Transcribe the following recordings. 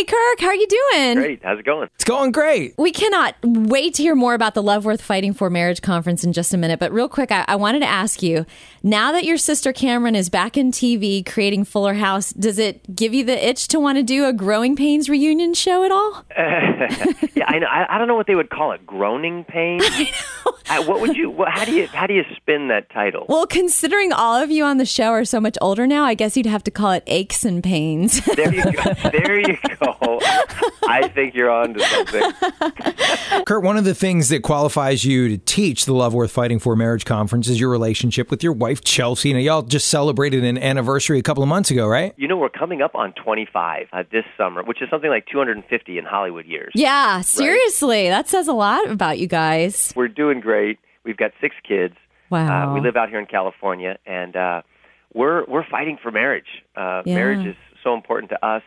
Hey, Kirk, how are you doing? Great. How's it going? It's going great. We cannot wait to hear more about the Love Worth Fighting for Marriage conference in just a minute. But real quick, I, I wanted to ask you now that your sister Cameron is back in TV creating Fuller House, does it give you the itch to want to do a Growing Pains reunion show at all? yeah, I, know, I, I don't know what they would call it. Groaning pain. I, what would you? What, how do you? How do you spin that title? Well, considering all of you on the show are so much older now, I guess you'd have to call it aches and pains. There you go. There you go. I think you're on to something. Kirk, one of the things that qualifies you to teach the Love Worth Fighting for Marriage Conference is your relationship with your wife, Chelsea. Now, y'all just celebrated an anniversary a couple of months ago, right? You know, we're coming up on 25 uh, this summer, which is something like 250 in Hollywood years. Yeah, seriously. That says a lot about you guys. We're doing great. We've got six kids. Wow. Uh, we live out here in California, and uh, we're we're fighting for marriage. Uh, Yeah. Marriage is so important to us.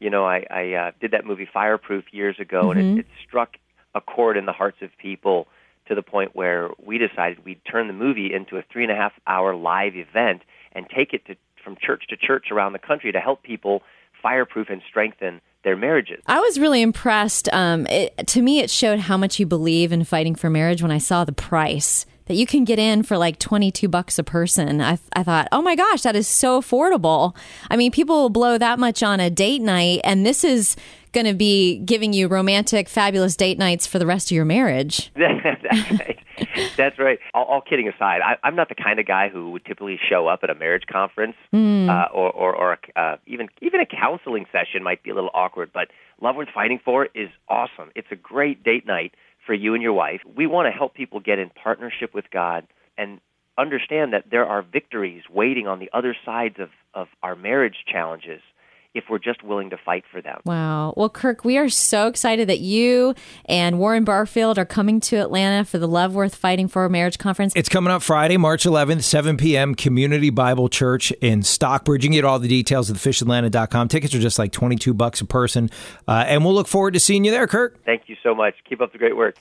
You know, I, I uh, did that movie Fireproof years ago, Mm-hmm. and it, it struck a chord in the hearts of people to the point where we decided we'd turn the movie into a three and a half hour live event and take it to, from church to church around the country to help people fireproof and strengthen their marriages. I was really impressed. Um, it, to me, it showed how much you believe in fighting for marriage when I saw the price that you can get in for like 22 bucks a person. I, I thought, oh my gosh, that is so affordable. I mean, people will blow that much on a date night, and this is going to be giving you romantic, fabulous date nights for the rest of your marriage. That's right. That's right. All, all kidding aside, I, I'm not the kind of guy who would typically show up at a marriage conference, uh, or or, or uh, even even a counseling session might be a little awkward. But Love Worth Fighting For is awesome. It's a great date night for you and your wife. We want to help people get in partnership with God and understand that there are victories waiting on the other sides of, of our marriage challenges if we're just willing to fight for them. Wow. Well, Kirk, we are so excited that you and Warren Barfield are coming to Atlanta for the Love Worth Fighting for Marriage conference. It's coming up Friday, March 11th, 7 p.m., Community Bible Church in Stockbridge. You can get all the details at thefishatlanta.com. Tickets are just like 22 bucks a person. Uh, and we'll look forward to seeing you there, Kirk. Thank you so much. Keep up the great work.